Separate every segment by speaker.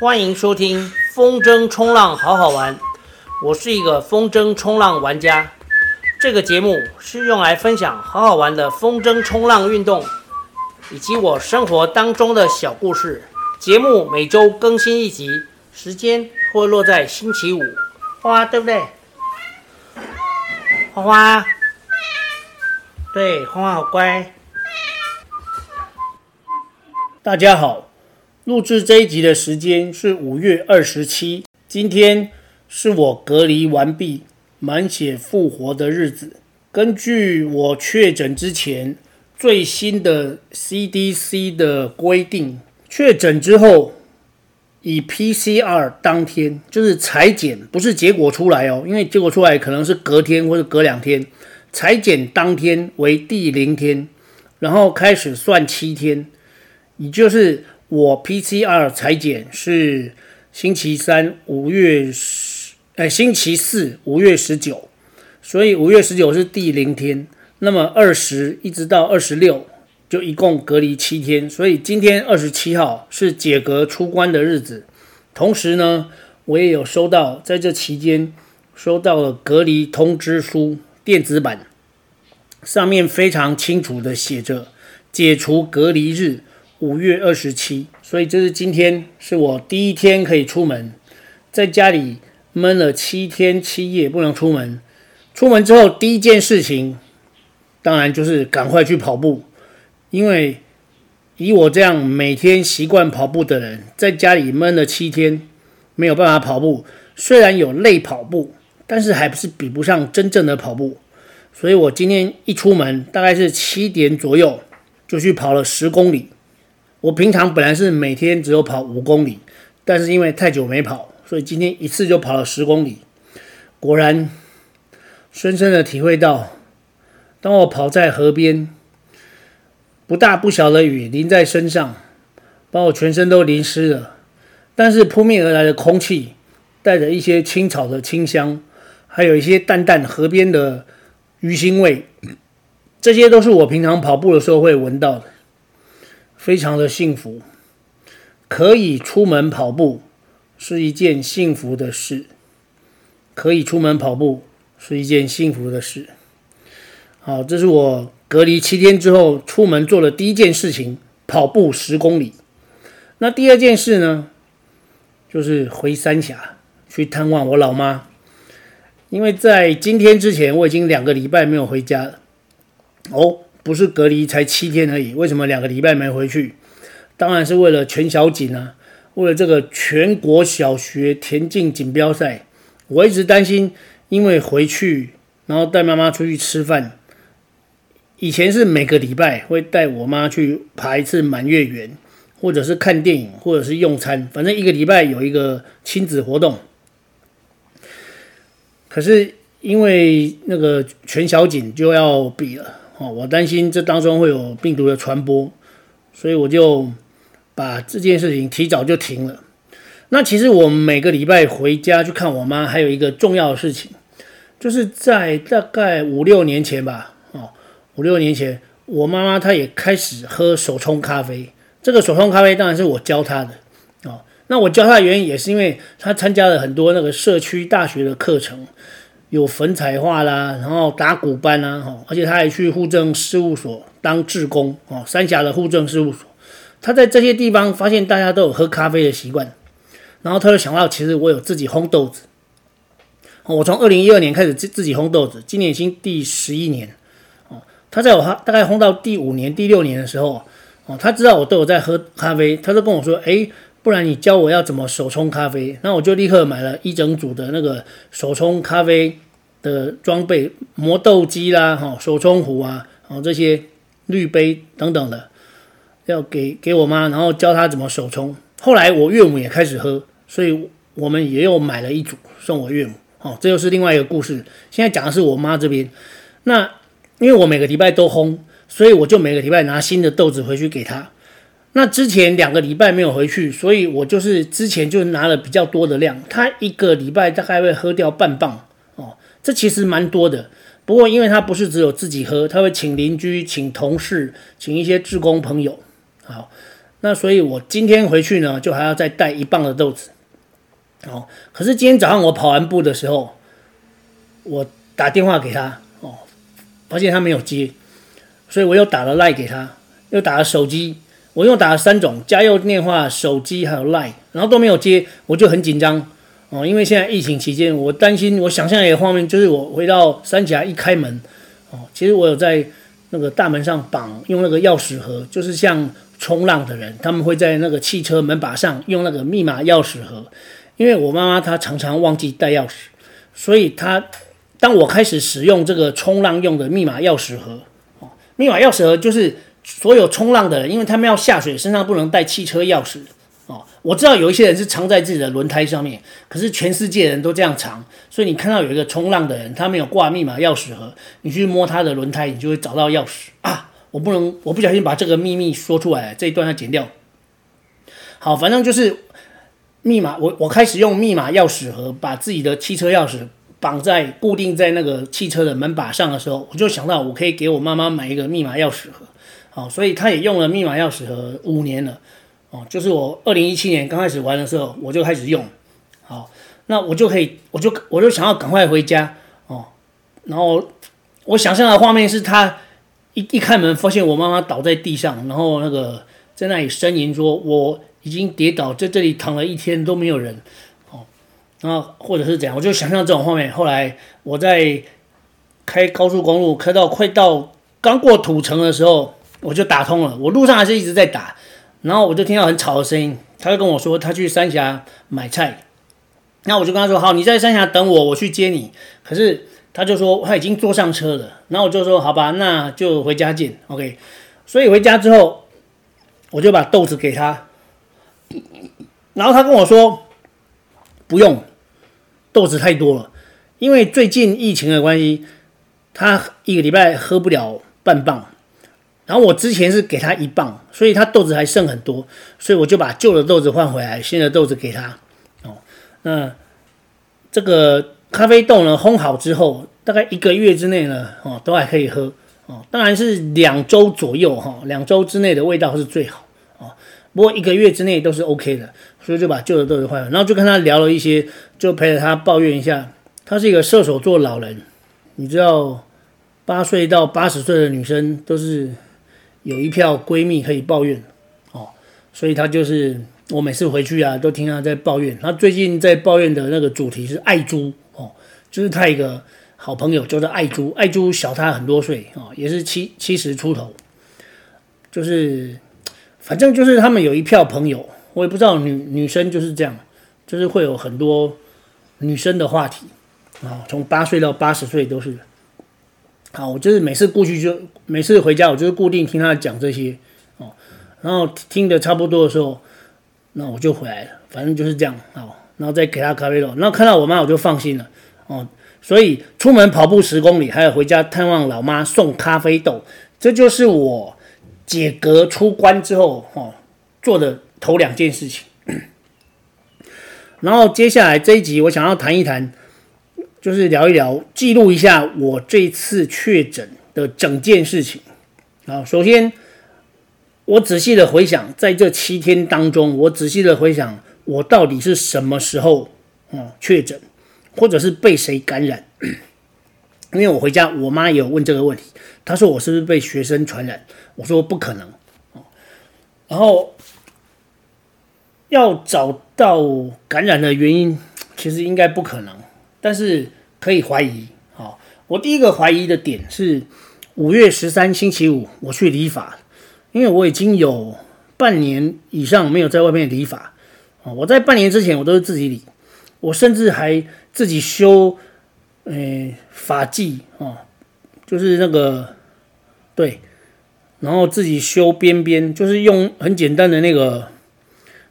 Speaker 1: 欢迎收听风筝冲浪好好玩，我是一个风筝冲浪玩家。这个节目是用来分享好好玩的风筝冲浪运动，以及我生活当中的小故事。节目每周更新一集，时间会落在星期五。花花对不对？花花，对，花花好乖。大家好。录制这一集的时间是五月二十七，今天是我隔离完毕、满血复活的日子。根据我确诊之前最新的 CDC 的规定，确诊之后以 PCR 当天，就是裁剪，不是结果出来哦，因为结果出来可能是隔天或者隔两天，裁剪当天为第零天，然后开始算七天，也就是。我 PCR 采检是星期三五月十，哎，星期四五月十九，所以五月十九是第零天。那么二十一直到二十六，就一共隔离七天。所以今天二十七号是解隔出关的日子。同时呢，我也有收到，在这期间收到了隔离通知书电子版，上面非常清楚的写着解除隔离日。五月二十七，所以这是今天是我第一天可以出门，在家里闷了七天七夜不能出门。出门之后第一件事情，当然就是赶快去跑步，因为以我这样每天习惯跑步的人，在家里闷了七天没有办法跑步，虽然有累跑步，但是还不是比不上真正的跑步。所以我今天一出门，大概是七点左右就去跑了十公里。我平常本来是每天只有跑五公里，但是因为太久没跑，所以今天一次就跑了十公里。果然，深深的体会到，当我跑在河边，不大不小的雨淋在身上，把我全身都淋湿了。但是扑面而来的空气，带着一些青草的清香，还有一些淡淡河边的鱼腥味，这些都是我平常跑步的时候会闻到的。非常的幸福，可以出门跑步是一件幸福的事。可以出门跑步是一件幸福的事。好，这是我隔离七天之后出门做的第一件事情，跑步十公里。那第二件事呢，就是回三峡去探望我老妈，因为在今天之前我已经两个礼拜没有回家了。哦。不是隔离才七天而已，为什么两个礼拜没回去？当然是为了全小锦啊，为了这个全国小学田径锦标赛。我一直担心，因为回去然后带妈妈出去吃饭。以前是每个礼拜会带我妈去爬一次满月园，或者是看电影，或者是用餐，反正一个礼拜有一个亲子活动。可是因为那个全小锦就要比了。哦，我担心这当中会有病毒的传播，所以我就把这件事情提早就停了。那其实我每个礼拜回家去看我妈，还有一个重要的事情，就是在大概五六年前吧，哦，五六年前，我妈妈她也开始喝手冲咖啡。这个手冲咖啡当然是我教她的，哦，那我教她的原因也是因为她参加了很多那个社区大学的课程。有粉彩画啦，然后打鼓班啦，哈，而且他还去户政事务所当志工，哦，三峡的户政事务所，他在这些地方发现大家都有喝咖啡的习惯，然后他就想到，其实我有自己烘豆子，我从二零一二年开始自自己烘豆子，今年已经第十一年，哦，他在我大概烘到第五年、第六年的时候，哦，他知道我都有在喝咖啡，他就跟我说，诶。不然你教我要怎么手冲咖啡，那我就立刻买了一整组的那个手冲咖啡的装备，磨豆机啦，哈，手冲壶啊，哦，这些滤杯等等的，要给给我妈，然后教她怎么手冲。后来我岳母也开始喝，所以我们也有买了一组送我岳母。哦，这又是另外一个故事。现在讲的是我妈这边。那因为我每个礼拜都烘，所以我就每个礼拜拿新的豆子回去给她。那之前两个礼拜没有回去，所以我就是之前就拿了比较多的量。他一个礼拜大概会喝掉半磅哦，这其实蛮多的。不过因为他不是只有自己喝，他会请邻居、请同事、请一些志工朋友。好，那所以我今天回去呢，就还要再带一磅的豆子。哦，可是今天早上我跑完步的时候，我打电话给他，哦，发现他没有接，所以我又打了 Line 给他，又打了手机，我又打了三种家用电话、手机还有 Line，然后都没有接，我就很紧张。哦，因为现在疫情期间，我担心，我想象一个画面，就是我回到三峡一开门，哦，其实我有在那个大门上绑用那个钥匙盒，就是像冲浪的人，他们会在那个汽车门把上用那个密码钥匙盒。因为我妈妈她常常忘记带钥匙，所以她当我开始使用这个冲浪用的密码钥匙盒，哦，密码钥匙盒就是所有冲浪的人，因为他们要下水，身上不能带汽车钥匙。哦，我知道有一些人是藏在自己的轮胎上面，可是全世界人都这样藏，所以你看到有一个冲浪的人，他没有挂密码钥匙盒，你去摸他的轮胎，你就会找到钥匙啊！我不能，我不小心把这个秘密说出来，这一段要剪掉。好，反正就是密码，我我开始用密码钥匙盒把自己的汽车钥匙绑在固定在那个汽车的门把上的时候，我就想到我可以给我妈妈买一个密码钥匙盒。哦，所以他也用了密码钥匙盒五年了。哦，就是我二零一七年刚开始玩的时候，我就开始用，好，那我就可以，我就我就想要赶快回家哦，然后我想象的画面是他一一开门发现我妈妈倒在地上，然后那个在那里呻吟说我已经跌倒在这里躺了一天都没有人，哦，然后或者是怎样，我就想象这种画面。后来我在开高速公路开到快到刚过土城的时候，我就打通了，我路上还是一直在打。然后我就听到很吵的声音，他就跟我说他去三峡买菜，那我就跟他说好，你在三峡等我，我去接你。可是他就说他已经坐上车了，然后我就说好吧，那就回家见，OK。所以回家之后，我就把豆子给他，然后他跟我说不用，豆子太多了，因为最近疫情的关系，他一个礼拜喝不了半磅。然后我之前是给他一磅，所以他豆子还剩很多，所以我就把旧的豆子换回来，新的豆子给他。哦，那这个咖啡豆呢，烘好之后，大概一个月之内呢，哦，都还可以喝。哦，当然是两周左右哈，两周之内的味道是最好。哦，不过一个月之内都是 OK 的，所以就把旧的豆子换了。然后就跟他聊了一些，就陪着他抱怨一下。他是一个射手座老人，你知道，八岁到八十岁的女生都是。有一票闺蜜可以抱怨，哦，所以她就是我每次回去啊，都听她在抱怨。她最近在抱怨的那个主题是爱珠，哦，就是她一个好朋友叫做爱珠，爱珠小她很多岁，哦，也是七七十出头，就是反正就是他们有一票朋友，我也不知道女女生就是这样，就是会有很多女生的话题，啊，从八岁到八十岁都是。好，我就是每次过去就每次回家，我就是固定听他讲这些哦，然后听的差不多的时候，那我就回来了，反正就是这样哦，然后再给他咖啡豆，然后看到我妈我就放心了哦，所以出门跑步十公里，还有回家探望老妈送咖啡豆，这就是我解隔出关之后哦做的头两件事情。然后接下来这一集我想要谈一谈。就是聊一聊，记录一下我这次确诊的整件事情。啊，首先我仔细的回想，在这七天当中，我仔细的回想，我到底是什么时候啊确诊，或者是被谁感染？因为我回家，我妈也有问这个问题，她说我是不是被学生传染？我说不可能。然后要找到感染的原因，其实应该不可能。但是可以怀疑，好，我第一个怀疑的点是五月十三星期五我去理发，因为我已经有半年以上没有在外面理发，啊，我在半年之前我都是自己理，我甚至还自己修，诶发髻啊，就是那个对，然后自己修边边，就是用很简单的那个，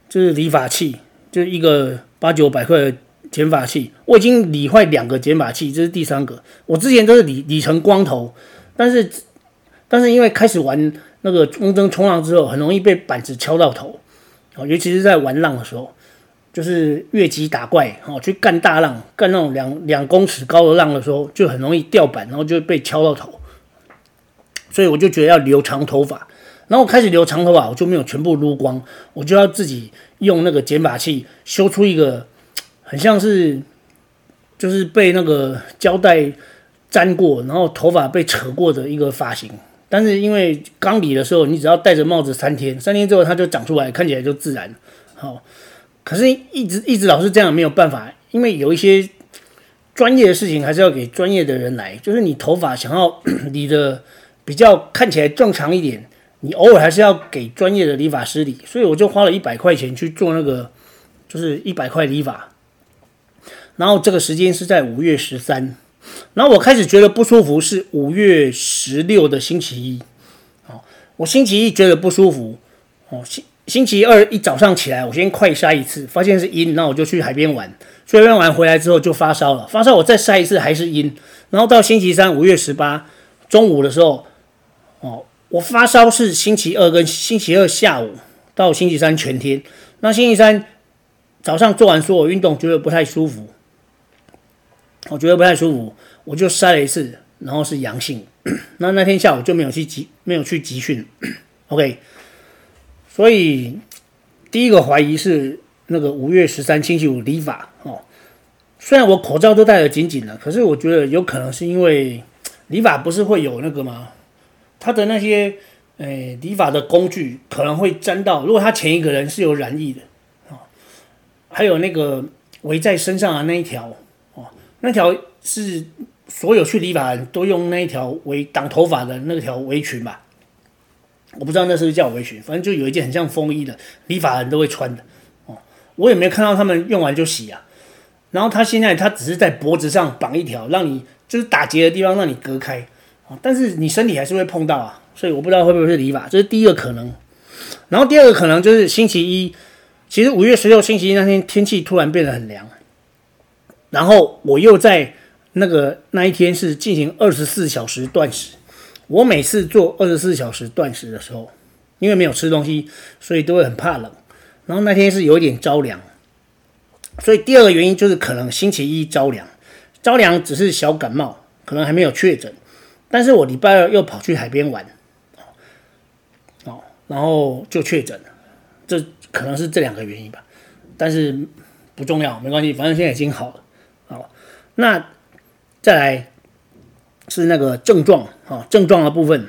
Speaker 1: 就是理发器，就是一个八九百块减法器，我已经理坏两个减法器，这是第三个。我之前都是理理成光头，但是但是因为开始玩那个风筝冲浪之后，很容易被板子敲到头，哦，尤其是在玩浪的时候，就是越级打怪，哦，去干大浪，干那种两两公尺高的浪的时候，就很容易掉板，然后就被敲到头。所以我就觉得要留长头发，然后开始留长头发，我就没有全部撸光，我就要自己用那个减法器修出一个很像是就是被那个胶带粘过，然后头发被扯过的一个发型。但是因为刚理的时候，你只要戴着帽子三天，三天之后它就长出来，看起来就自然。好，可是一直一直老是这样，没有办法，因为有一些专业的事情还是要给专业的人来。就是你头发想要理的比较看起来正常一点，你偶尔还是要给专业的理发师理。所以我就花了一百块钱去做那个，就是一百块理发。然后这个时间是在五月十三。然后我开始觉得不舒服，是五月十六的星期一，哦，我星期一觉得不舒服，哦，星星期二一早上起来，我先快筛一次，发现是阴，那我就去海边玩，去海边玩回来之后就发烧了，发烧我再筛一次还是阴，然后到星期三五月十八中午的时候，哦，我发烧是星期二跟星期二下午到星期三全天，那星期三早上做完所有运动觉得不太舒服。我觉得不太舒服，我就筛了一次，然后是阳性。那那天下午就没有去集，没有去集训。OK，所以第一个怀疑是那个五月十三星期五理发哦。虽然我口罩都戴得紧紧的，可是我觉得有可能是因为理发不是会有那个吗？他的那些诶理发的工具可能会沾到。如果他前一个人是有染疫的啊，还有那个围在身上的那一条。那条是所有去理发人都用那一条围挡头发的那条围裙吧？我不知道那是不是叫围裙，反正就有一件很像风衣的，理发人都会穿的。哦，我也没看到他们用完就洗啊。然后他现在他只是在脖子上绑一条，让你就是打结的地方让你隔开。哦，但是你身体还是会碰到啊，所以我不知道会不会是理发，这是第一个可能。然后第二个可能就是星期一，其实五月十六星期一那天天气突然变得很凉。然后我又在那个那一天是进行二十四小时断食。我每次做二十四小时断食的时候，因为没有吃东西，所以都会很怕冷。然后那天是有一点着凉，所以第二个原因就是可能星期一着凉，着凉只是小感冒，可能还没有确诊。但是我礼拜二又跑去海边玩，哦，然后就确诊了。这可能是这两个原因吧，但是不重要，没关系，反正现在已经好了。那再来是那个症状啊，症状的部分，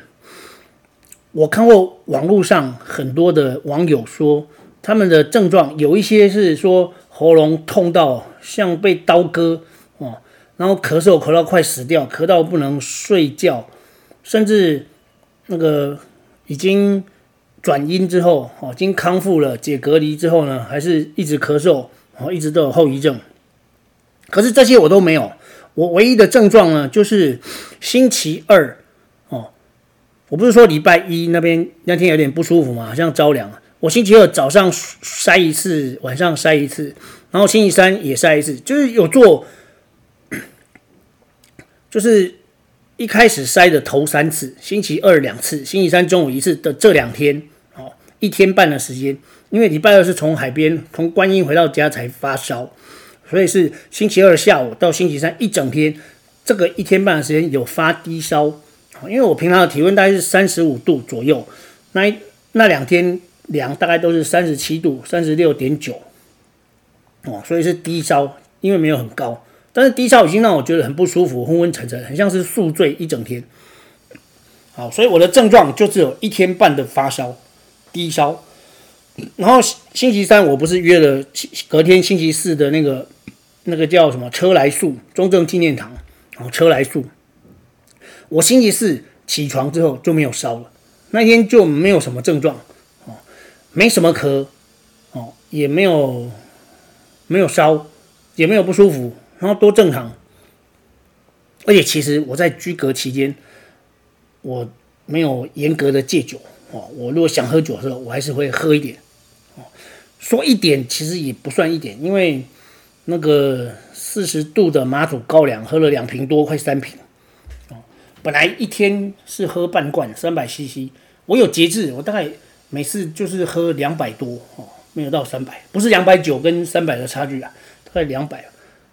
Speaker 1: 我看过网络上很多的网友说，他们的症状有一些是说喉咙痛到像被刀割哦，然后咳嗽咳到快死掉，咳到不能睡觉，甚至那个已经转阴之后哦，已经康复了解隔离之后呢，还是一直咳嗽，哦，一直都有后遗症。可是这些我都没有，我唯一的症状呢，就是星期二哦，我不是说礼拜一那边那天有点不舒服嘛，好像着凉。我星期二早上筛一次，晚上筛一次，然后星期三也筛一次，就是有做，就是一开始筛的头三次，星期二两次，星期三中午一次的这两天哦，一天半的时间，因为礼拜二是从海边从观音回到家才发烧。所以是星期二下午到星期三一整天，这个一天半的时间有发低烧，因为我平常的体温大概是三十五度左右，那一那两天量大概都是三十七度、三十六点九，哦，所以是低烧，因为没有很高，但是低烧已经让我觉得很不舒服，昏昏沉沉，很像是宿醉一整天。好，所以我的症状就只有一天半的发烧、低烧，然后星期三我不是约了隔天星期四的那个。那个叫什么车来素中正纪念堂，然后车来素。我星期四起床之后就没有烧了，那天就没有什么症状，哦，没什么咳，哦，也没有没有烧，也没有不舒服，然后都正常。而且其实我在居隔期间，我没有严格的戒酒，哦，我如果想喝酒的时候，我还是会喝一点，说一点其实也不算一点，因为。那个四十度的马祖高粱喝了两瓶多，快三瓶哦。本来一天是喝半罐三百 CC，我有节制，我大概每次就是喝两百多哦，没有到三百，不是两百九跟三百的差距啊，大概两百，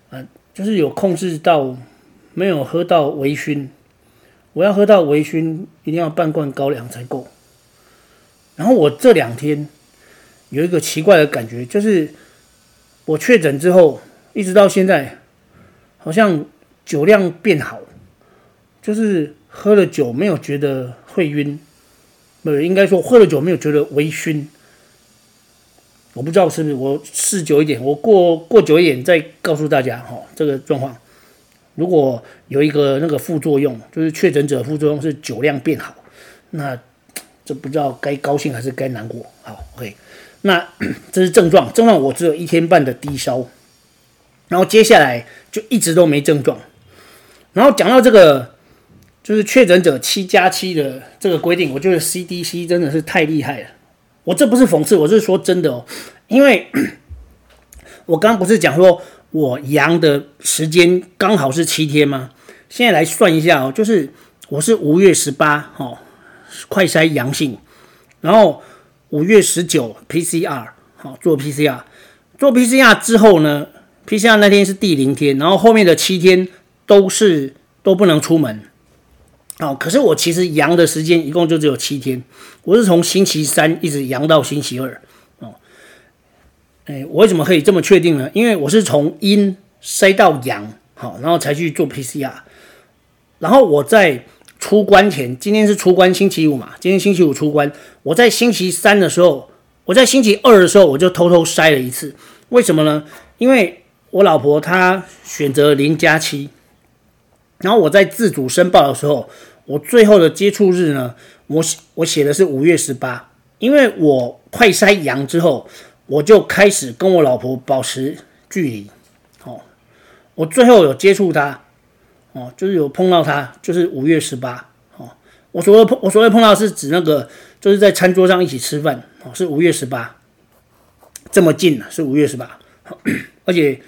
Speaker 1: 嗯，就是有控制到，没有喝到微醺。我要喝到微醺，一定要半罐高粱才够然后我这两天有一个奇怪的感觉，就是我确诊之后，一直到现在，好像酒量变好，就是喝了酒没有觉得会晕，不，应该说喝了酒没有觉得微醺。我不知道是不是我试久一点，我过过久一点再告诉大家哈，这个状况。如果有一个那个副作用，就是确诊者副作用是酒量变好，那这不知道该高兴还是该难过。好，OK，那 这是症状，症状我只有一天半的低烧，然后接下来就一直都没症状。然后讲到这个，就是确诊者七加七的这个规定，我觉得 CDC 真的是太厉害了。我这不是讽刺，我是说真的哦，因为 我刚刚不是讲说我阳的时间刚好是七天吗？现在来算一下哦，就是我是五月十八号，快筛阳性，然后五月十九 PCR 好做 PCR，做 PCR 之后呢，PCR 那天是第零天，然后后面的七天都是都不能出门。哦，可是我其实阳的时间一共就只有七天，我是从星期三一直阳到星期二。哦，哎，我为什么可以这么确定呢？因为我是从阴筛到阳，好，然后才去做 PCR。然后我在出关前，今天是出关星期五嘛，今天星期五出关。我在星期三的时候，我在星期二的时候，我就偷偷筛了一次。为什么呢？因为我老婆她选择零加七。然后我在自主申报的时候，我最后的接触日呢，我我写的是五月十八，因为我快筛阳之后，我就开始跟我老婆保持距离，哦，我最后有接触她，哦，就是有碰到他，就是五月十八，哦，我所谓碰我所谓碰到是指那个就是在餐桌上一起吃饭，哦，是五月十八，这么近了，是五月十八，而且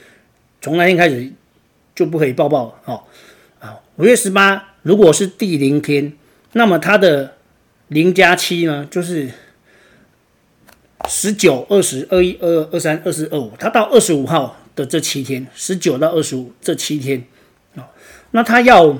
Speaker 1: 从那天开始就不可以抱抱了，哦。啊五月十八，如果是第零天，那么它的零加七呢，就是十九、二十、二一、二二、二三、二四、二五，他到二十五号的这七天，十九到二十五这七天，那他要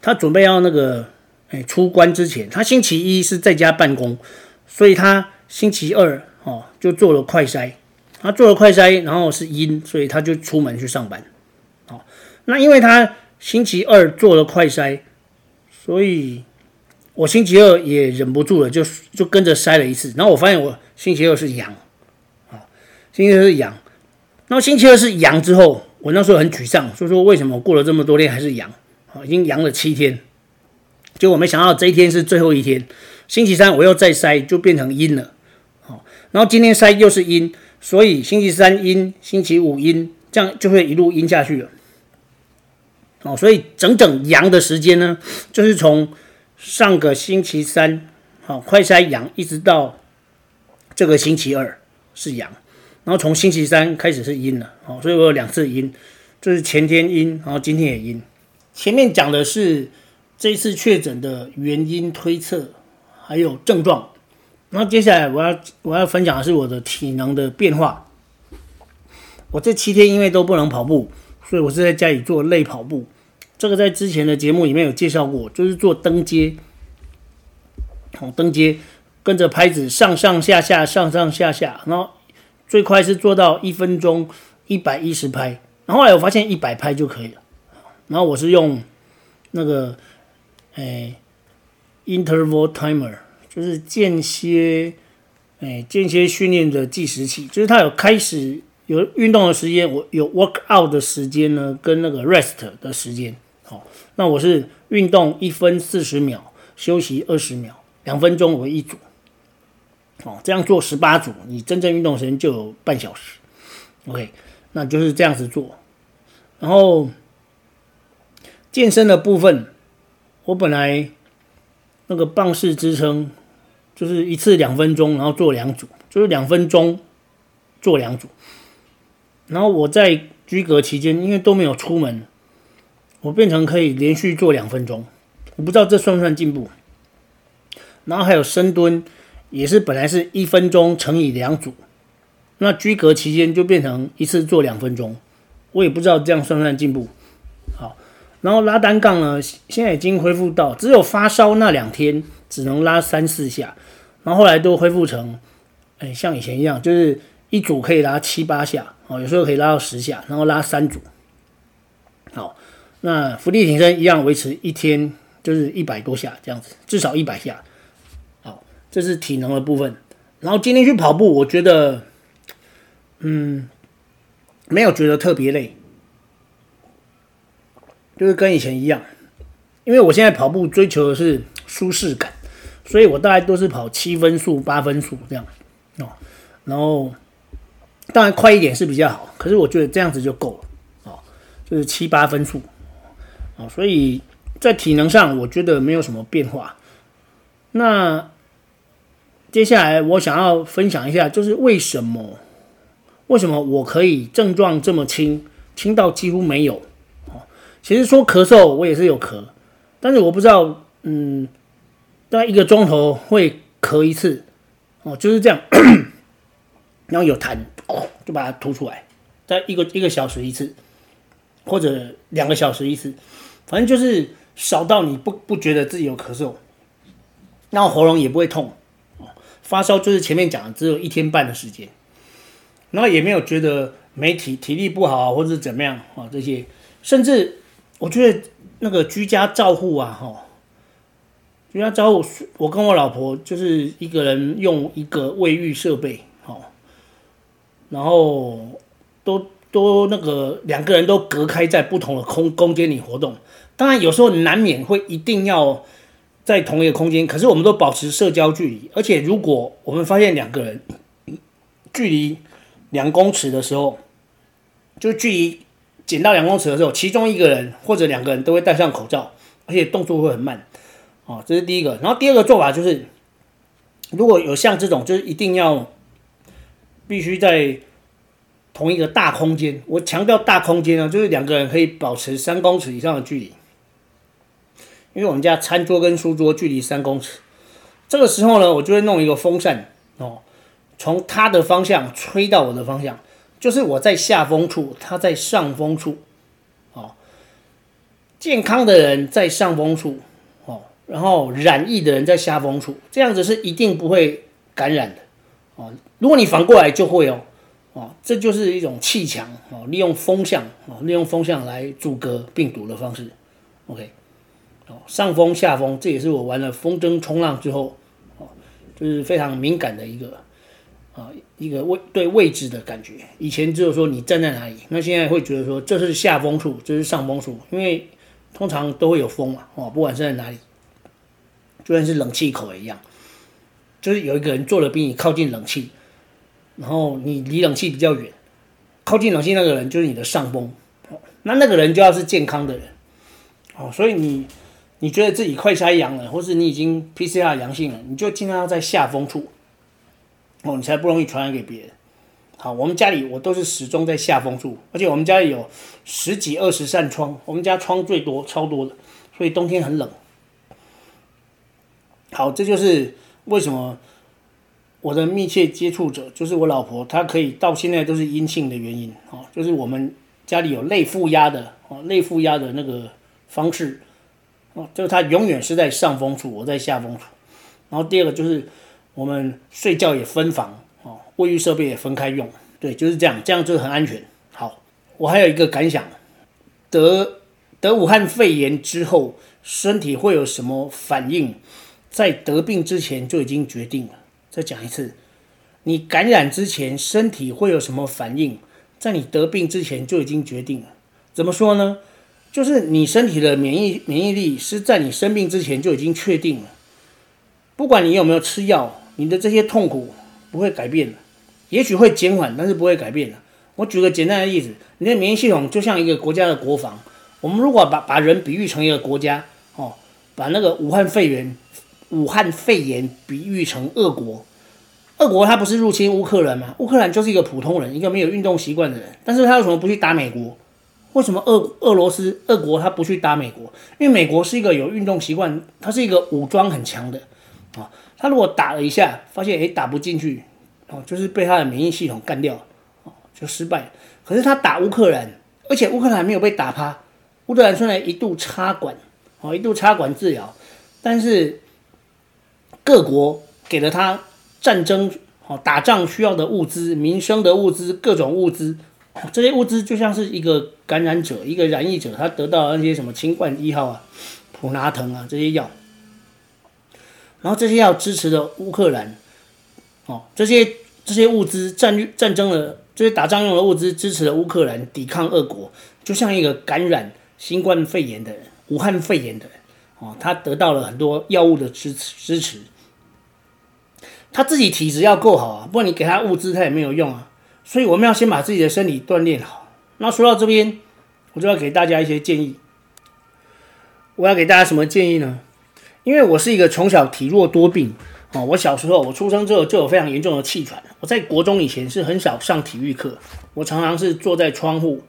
Speaker 1: 他准备要那个哎出关之前，他星期一是在家办公，所以他星期二哦就做了快筛，他做了快筛，然后是阴，所以他就出门去上班，哦，那因为他。星期二做了快筛，所以我星期二也忍不住了，就就跟着筛了一次。然后我发现我星期二是阳，啊，星期二是阳。然后星期二是阳之后，我那时候很沮丧，所以说为什么我过了这么多天还是阳？啊，已经阳了七天，结果没想到这一天是最后一天。星期三我又再筛，就变成阴了，好，然后今天筛又是阴，所以星期三阴，星期五阴，这样就会一路阴下去了。哦，所以整整阳的时间呢，就是从上个星期三，好快筛阳，一直到这个星期二是阳，然后从星期三开始是阴了，哦，所以我有两次阴，就是前天阴，然后今天也阴。前面讲的是这次确诊的原因推测，还有症状，然后接下来我要我要分享的是我的体能的变化。我这七天因为都不能跑步。所以我是在家里做类跑步，这个在之前的节目里面有介绍过，就是做登阶，哦，登阶跟着拍子上上下下上上下下，然后最快是做到一分钟一百一十拍，然后后来我发现一百拍就可以了，然后我是用那个哎 interval timer，就是间歇哎间歇训练的计时器，就是它有开始。有运动的时间，我有 work out 的时间呢，跟那个 rest 的时间。好，那我是运动一分四十秒，休息二十秒，两分钟为一组。哦，这样做十八组，你真正运动时间就有半小时。OK，那就是这样子做。然后健身的部分，我本来那个棒式支撑就是一次两分钟，然后做两组，就是两分钟做两组。然后我在居隔期间，因为都没有出门，我变成可以连续做两分钟。我不知道这算不算进步。然后还有深蹲，也是本来是一分钟乘以两组，那居隔期间就变成一次做两分钟。我也不知道这样算不算进步。好，然后拉单杠呢，现在已经恢复到只有发烧那两天只能拉三四下，然后后来都恢复成，哎，像以前一样，就是一组可以拉七八下，哦，有时候可以拉到十下，然后拉三组。好，那伏地挺身一样维持一天就是一百多下这样子，至少一百下。这是体能的部分。然后今天去跑步，我觉得，嗯，没有觉得特别累，就是跟以前一样，因为我现在跑步追求的是舒适感。所以我大概都是跑七分速、八分速这样哦，然后当然快一点是比较好，可是我觉得这样子就够了哦，就是七八分速哦，所以在体能上我觉得没有什么变化。那接下来我想要分享一下，就是为什么为什么我可以症状这么轻，轻到几乎没有。其实说咳嗽我也是有咳，但是我不知道嗯。大概一个钟头会咳一次，哦，就是这样，然后有痰，就把它吐出来。在一个一个小时一次，或者两个小时一次，反正就是少到你不不觉得自己有咳嗽，然后喉咙也不会痛，发烧就是前面讲的只有一天半的时间，然后也没有觉得没体体力不好或者怎么样啊这些，甚至我觉得那个居家照护啊，哈。居家照护，我跟我老婆就是一个人用一个卫浴设备，好，然后都都那个两个人都隔开在不同的空空间里活动。当然有时候难免会一定要在同一个空间，可是我们都保持社交距离。而且如果我们发现两个人距离两公尺的时候，就距离减到两公尺的时候，其中一个人或者两个人都会戴上口罩，而且动作会很慢。哦，这是第一个，然后第二个做法就是，如果有像这种，就是一定要必须在同一个大空间。我强调大空间啊，就是两个人可以保持三公尺以上的距离，因为我们家餐桌跟书桌距离三公尺。这个时候呢，我就会弄一个风扇哦，从他的方向吹到我的方向，就是我在下风处，他在上风处。哦，健康的人在上风处哦。然后染疫的人在下风处，这样子是一定不会感染的哦。如果你反过来就会哦，哦，这就是一种气墙哦，利用风向哦，利用风向来阻隔病毒的方式。OK，上风下风，这也是我玩了风筝冲浪之后哦，就是非常敏感的一个啊一个位对位置的感觉。以前只有说你站在哪里，那现在会觉得说这是下风处，这是上风处，因为通常都会有风嘛哦，不管是在哪里。就算是冷气口一样，就是有一个人坐的比你靠近冷气，然后你离冷气比较远，靠近冷气那个人就是你的上风，那那个人就要是健康的人，哦，所以你你觉得自己快筛阳了，或是你已经 PCR 阳性了，你就尽量要在下风处，哦，你才不容易传染给别人。好，我们家里我都是始终在下风处，而且我们家里有十几二十扇窗，我们家窗最多超多的，所以冬天很冷。好，这就是为什么我的密切接触者就是我老婆，她可以到现在都是阴性的原因。哦，就是我们家里有类负压的哦，类负压的那个方式哦，就是她永远是在上风处，我在下风处。然后第二个就是我们睡觉也分房哦，卫浴设备也分开用，对，就是这样，这样就很安全。好，我还有一个感想，得得武汉肺炎之后，身体会有什么反应？在得病之前就已经决定了。再讲一次，你感染之前身体会有什么反应？在你得病之前就已经决定了。怎么说呢？就是你身体的免疫免疫力是在你生病之前就已经确定了。不管你有没有吃药，你的这些痛苦不会改变的，也许会减缓，但是不会改变的。我举个简单的例子，你的免疫系统就像一个国家的国防。我们如果把把人比喻成一个国家，哦，把那个武汉肺炎。武汉肺炎比喻成俄国，俄国他不是入侵乌克兰吗？乌克兰就是一个普通人，一个没有运动习惯的人，但是他为什么不去打美国？为什么俄俄罗斯俄国他不去打美国？因为美国是一个有运动习惯，他是一个武装很强的啊。他如果打了一下，发现诶打不进去，哦，就是被他的免疫系统干掉，哦，就失败。可是他打乌克兰，而且乌克兰没有被打趴，乌克兰虽然一度插管，哦，一度插管治疗，但是。各国给了他战争哦打仗需要的物资、民生的物资、各种物资。这些物资就像是一个感染者、一个染疫者，他得到那些什么清冠一号啊、普拿疼啊这些药，然后这些药支持了乌克兰，哦，这些这些物资战略战争的这些打仗用的物资支持了乌克兰抵抗俄国，就像一个感染新冠肺炎的人、武汉肺炎的人，哦，他得到了很多药物的支持支持，他自己体质要够好啊，不然你给他物资他也没有用啊。所以我们要先把自己的身体锻炼好。那说到这边，我就要给大家一些建议。我要给大家什么建议呢？因为我是一个从小体弱多病哦，我小时候我出生之后就有非常严重的气喘。我在国中以前是很少上体育课，我常常是坐在窗户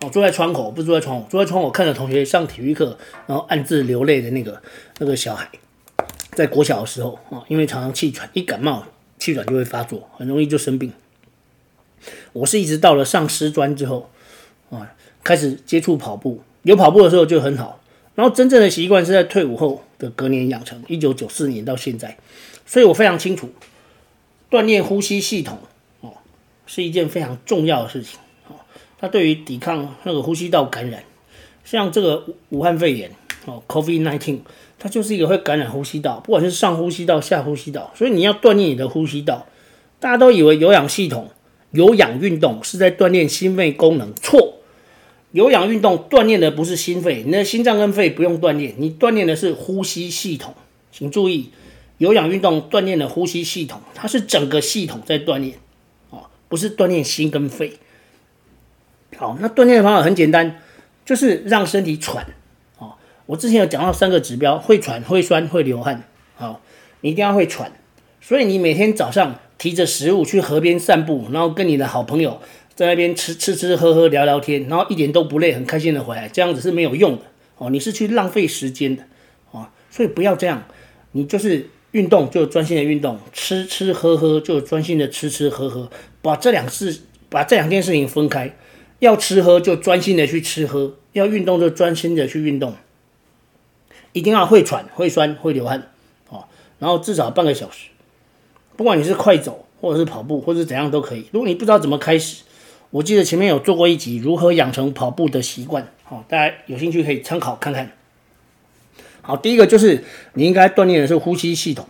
Speaker 1: 哦，坐在窗口，不是坐在窗户，坐在窗口看着同学上体育课，然后暗自流泪的那个那个小孩。在国小的时候啊，因为常常气喘，一感冒气喘就会发作，很容易就生病。我是一直到了上师专之后，啊，开始接触跑步，有跑步的时候就很好。然后真正的习惯是在退伍后的隔年养成，一九九四年到现在，所以我非常清楚，锻炼呼吸系统哦，是一件非常重要的事情哦。它对于抵抗那个呼吸道感染，像这个武汉肺炎哦，COVID nineteen，它就是一个会感染呼吸道，不管是上呼吸道、下呼吸道，所以你要锻炼你的呼吸道。大家都以为有氧系统。有氧运动是在锻炼心肺功能，错。有氧运动锻炼的不是心肺，你的心脏跟肺不用锻炼，你锻炼的是呼吸系统。请注意，有氧运动锻炼的呼吸系统，它是整个系统在锻炼，哦，不是锻炼心跟肺。好，那锻炼的方法很简单，就是让身体喘。哦，我之前有讲到三个指标：会喘、会酸、会流汗。好，你一定要会喘，所以你每天早上。提着食物去河边散步，然后跟你的好朋友在那边吃吃吃喝喝聊聊天，然后一点都不累，很开心的回来，这样子是没有用的。哦，你是去浪费时间的。哦，所以不要这样，你就是运动就专心的运动，吃吃喝喝就专心的吃吃喝喝，把这两事把这两件事情分开，要吃喝就专心的去吃喝，要运动就专心的去运动，一定要会喘会酸会流汗。哦，然后至少半个小时。不管你是快走，或者是跑步，或者是怎样都可以。如果你不知道怎么开始，我记得前面有做过一集如何养成跑步的习惯，好，大家有兴趣可以参考看看。好，第一个就是你应该锻炼的是呼吸系统，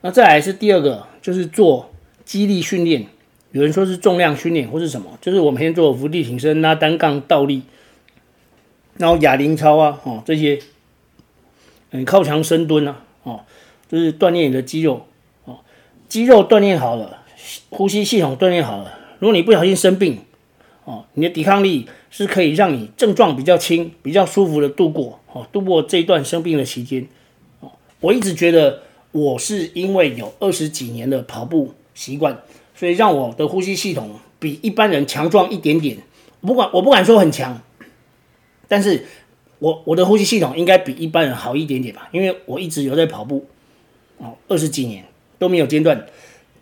Speaker 1: 那再来是第二个，就是做肌力训练。有人说是重量训练或是什么，就是我每天做伏地挺身、拉单杠、倒立，然后哑铃操啊，哦这些，嗯，靠墙深蹲啊，哦，就是锻炼你的肌肉。肌肉锻炼好了，呼吸系统锻炼好了。如果你不小心生病，哦，你的抵抗力是可以让你症状比较轻、比较舒服的度过，哦，度过这一段生病的期间。哦，我一直觉得我是因为有二十几年的跑步习惯，所以让我的呼吸系统比一般人强壮一点点。不管我不敢说很强，但是我我的呼吸系统应该比一般人好一点点吧，因为我一直有在跑步，哦，二十几年。都没有间断，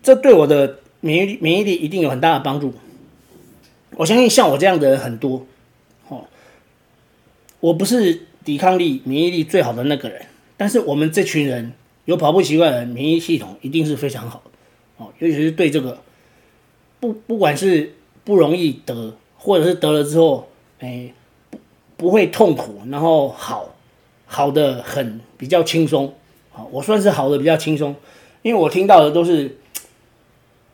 Speaker 1: 这对我的免疫免疫力一定有很大的帮助。我相信像我这样的人很多，哦，我不是抵抗力免疫力最好的那个人，但是我们这群人有跑步习惯的人，免疫系统一定是非常好，哦，尤其是对这个不不管是不容易得，或者是得了之后，哎，不不会痛苦，然后好好的很比较轻松，好，我算是好的比较轻松。因为我听到的都是，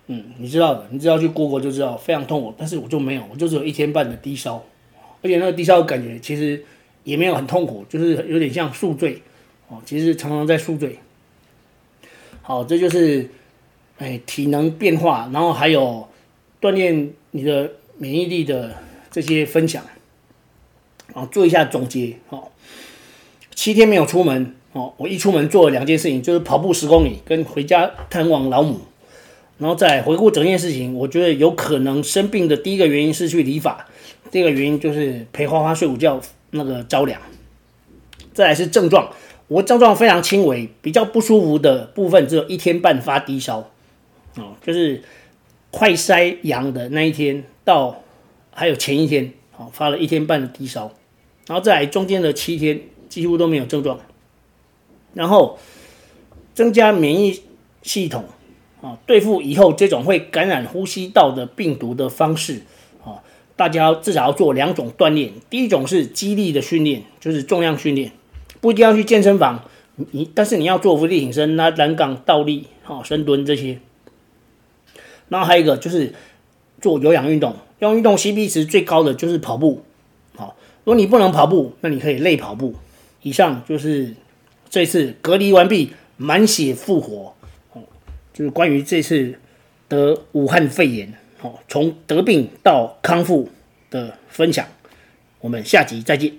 Speaker 1: 嗯，你知道的，你只要去过过就知道，非常痛苦。但是我就没有，我就只有一天半的低烧，而且那个低烧的感觉其实也没有很痛苦，就是有点像宿醉，哦，其实常常在宿醉。好，这就是哎体能变化，然后还有锻炼你的免疫力的这些分享，啊，做一下总结。好，七天没有出门。哦，我一出门做了两件事情，就是跑步十公里，跟回家探望老母，然后再回顾整件事情。我觉得有可能生病的第一个原因是去理发，第二个原因就是陪花花睡午觉那个着凉。再来是症状，我症状非常轻微，比较不舒服的部分只有一天半发低烧，哦，就是快筛阳的那一天到还有前一天，哦，发了一天半的低烧，然后再来中间的七天几乎都没有症状。然后增加免疫系统啊，对付以后这种会感染呼吸道的病毒的方式啊，大家至少要做两种锻炼。第一种是肌力的训练，就是重量训练，不一定要去健身房，你但是你要做伏地挺身、拉单杠、倒立、好深蹲这些。然后还有一个就是做有氧运动，用运动 CP 值最高的就是跑步。好，如果你不能跑步，那你可以累跑步。以上就是这次隔离完毕，满血复活。哦，就是关于这次得武汉肺炎，哦，从得病到康复的分享。我们下集再见。